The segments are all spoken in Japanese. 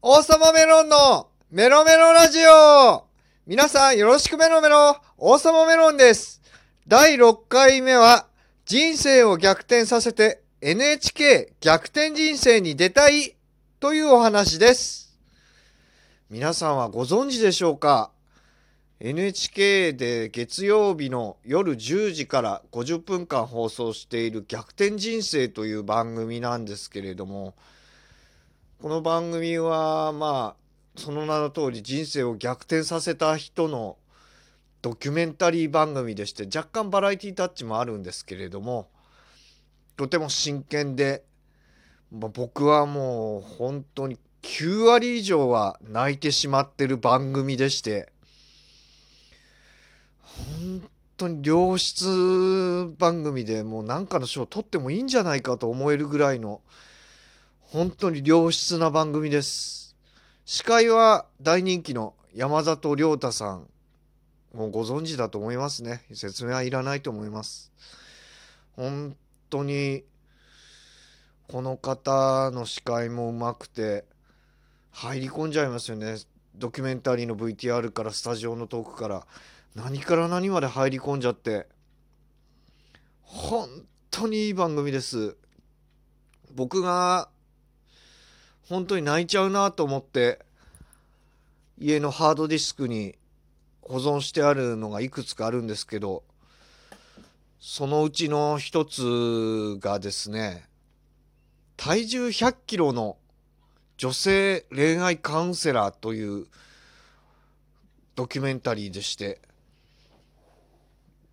王様メロンのメロメロラジオ。皆さんよろしくメロメロ。王様メロンです。第6回目は人生を逆転させて NHK 逆転人生に出たいというお話です。皆さんはご存知でしょうか？NHK で月曜日の夜10時から50分間放送している「逆転人生」という番組なんですけれどもこの番組はまあその名の通り人生を逆転させた人のドキュメンタリー番組でして若干バラエティタッチもあるんですけれどもとても真剣で、まあ、僕はもう本当に9割以上は泣いてしまってる番組でして。本当に良質番組でもう何かの賞を取ってもいいんじゃないかと思えるぐらいの本当に良質な番組です。司会は大人気の山里亮太さんもうご存知だと思いますね。説明はいらないと思います。本当にこの方の司会もうまくて入り込んじゃいますよね。ドキュメンタリーの VTR からスタジオのトークから。何から何まで入り込んじゃって。本当にいい番組です。僕が本当に泣いちゃうなと思って家のハードディスクに保存してあるのがいくつかあるんですけどそのうちの一つがですね体重100キロの女性恋愛カウンセラーというドキュメンタリーでして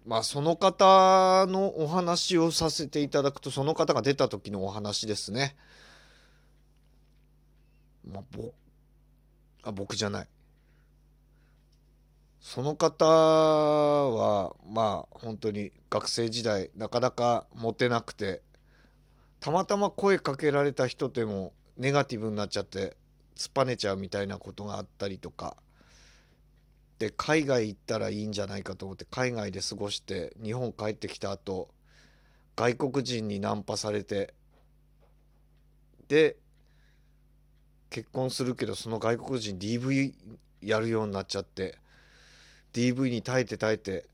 まあその方のお話をさせていただくとその方が出た時のお話ですね。まあ、ぼあ僕じゃない。その方はまあ本当に学生時代なかなかモテなくてたまたま声かけられた人でもネガティブになっちゃって突っぱねちゃうみたいなことがあったりとかで海外行ったらいいんじゃないかと思って海外で過ごして日本帰ってきた後外国人にナンパされてで結婚するけどその外国人 DV やるようになっちゃって DV に耐えて耐えて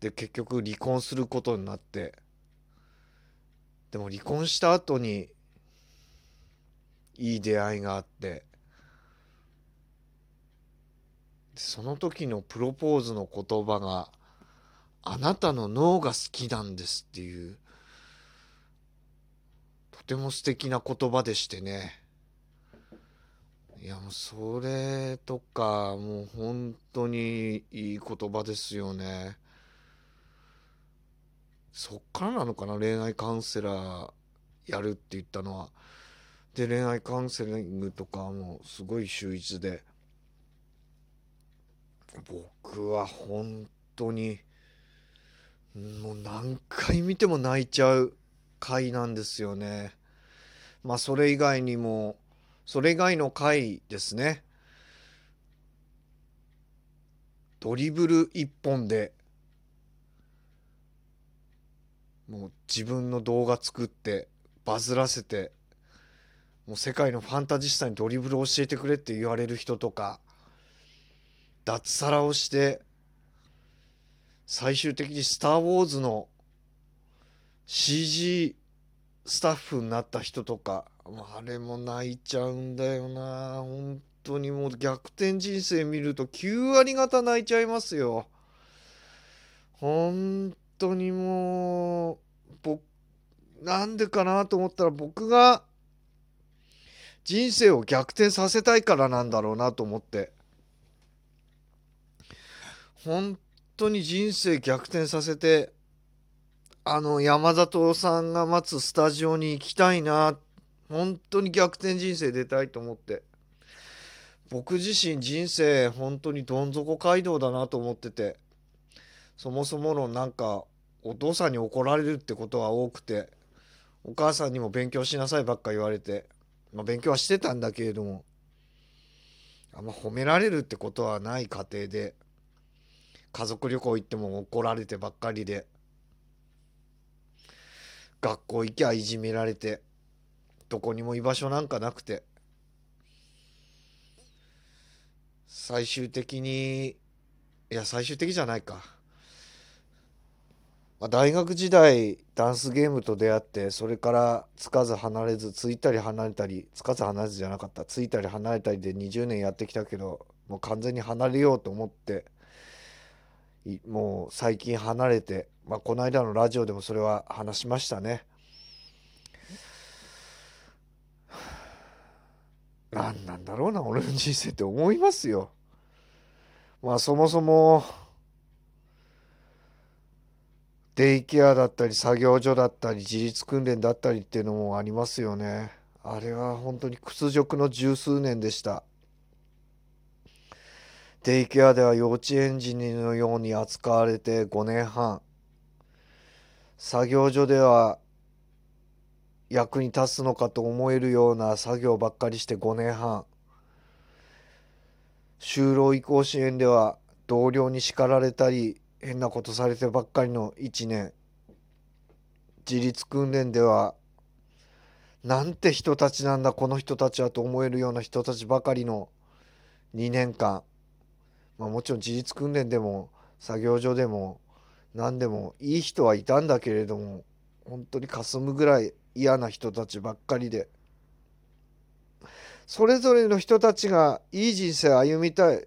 で結局離婚することになってでも離婚した後にいい出会いがあってその時のプロポーズの言葉が「あなたの脳が好きなんです」っていうとても素敵な言葉でしてね。いやもうそれとかもう本当にいい言葉ですよね。そっからなのかな恋愛カウンセラーやるって言ったのは。で恋愛カウンセリングとかもすごい秀逸で。僕は本当にもう何回見ても泣いちゃう回なんですよね。まあそれ以外にもそれ以外の回ですね。ドリブル一本でもう自分の動画作ってバズらせてもう世界のファンタジスタにドリブル教えてくれって言われる人とか脱サラをして最終的に「スター・ウォーズ」の CG スタッフになった人とかあれも泣いちゃうんだよな。本当にもう逆転人生見ると9割方泣いちゃいますよ。本当にもう僕なんでかなと思ったら僕が人生を逆転させたいからなんだろうなと思って。本当に人生逆転させてあの山里さんが待つスタジオに行きたいな。本当に逆転人生出たいと思って。僕自身人生本当にどん底街道だなと思ってて。そもそものなんかお父さんに怒られるってことが多くて。お母さんにも勉強しなさいばっか言われて、まあ、勉強はしてたんだけれども。あんま褒められるってことはない家庭で。家族旅行行っても怒られてばっかりで。学校行きゃいじめられてどこにも居場所なんかなくて。最終的にいや最終的じゃないか、まあ、大学時代ダンスゲームと出会ってそれからつかず離れずついたり離れたりつかず離れずじゃなかった。ついたり離れたりで20年やってきたけどもう完全に離れようと思ってもう最近離れて、まあ、この間のラジオでもそれは話しましたね。何なんだろうな俺の人生って思いますよ。まあそもそもデイケアだったり作業所だったり自立訓練だったりっていうのもありますよね。あれは本当に屈辱の十数年でした。デイケアでは幼稚園児のように扱われて5年半。作業所では役に立つのかと思えるような作業ばっかりして5年半。就労移行支援では同僚に叱られたり変なことされてばっかりの1年。自立訓練ではなんて人たちなんだこの人たちはと思えるような人たちばかりの2年間。まあもちろん自立訓練でも作業所でも何でもいい人はいたんだけれども本当にかすむぐらい嫌な人たちばっかりでそれぞれの人たちがいい人生歩みたい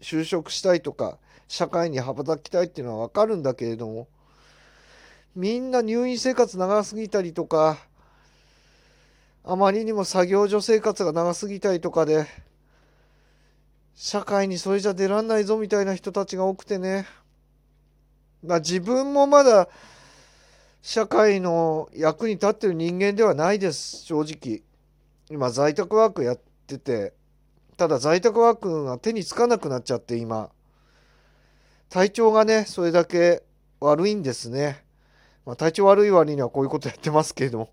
就職したいとか社会に羽ばたきたいっていうのは分かるんだけれどもみんな入院生活長すぎたりとかあまりにも作業所生活が長すぎたりとかで社会にそれじゃ出らんないぞみたいな人たちが多くてね。まあ自分もまだ社会の役に立ってる人間ではないです。正直。今在宅ワークやってて。ただ在宅ワークが手につかなくなっちゃって今。体調がねそれだけ悪いんですね、まあ、体調悪い割にはこういうことやってますけれども。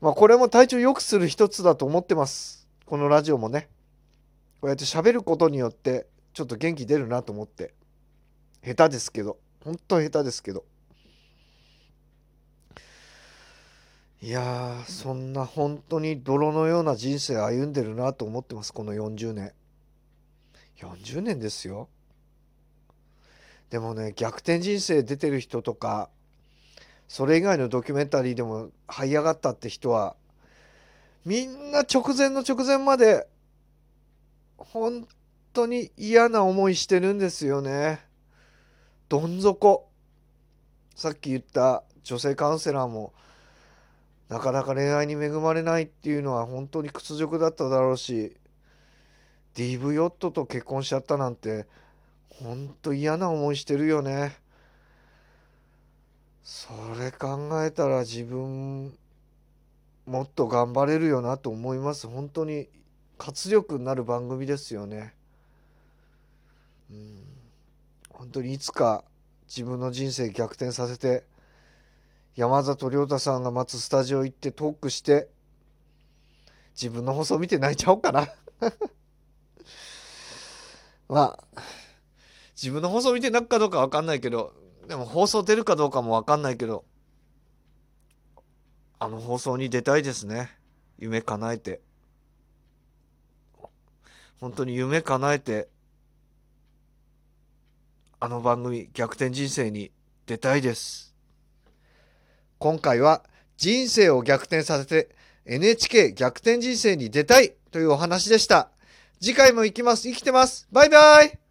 まあこれも体調良くする一つだと思ってます。このラジオもね。こうやって喋ることによってちょっと元気出るなと思って。下手ですけど。本当下手ですけど。いやそんな本当に泥のような人生歩んでるなと思ってますこの40年。40年ですよ。でもね逆転人生出てる人とかそれ以外のドキュメンタリーでも這い上がったって人はみんな直前の直前まで本当に嫌な思いしてるんですよね。どん底。さっき言った女性カウンセラーもなかなか恋愛に恵まれないっていうのは本当に屈辱だっただろうし DV ヨットと結婚しちゃったなんて本当嫌な思いしてるよね。それ考えたら自分もっと頑張れるよなと思います。本当に活力になる番組ですよね。うん。本当にいつか自分の人生逆転させて山里亮太さんが待つスタジオ行ってトークして自分の放送見て泣いちゃおうかな。まあ自分の放送見て泣くかどうか分かんないけどでも放送出るかどうかも分かんないけどあの放送に出たいですね。夢叶えて。本当に夢叶えてあの番組逆転人生に出たいです今回は人生を逆転させて NHK 逆転人生に出たいというお話でした。次回も行きます。生きてます。バイバイ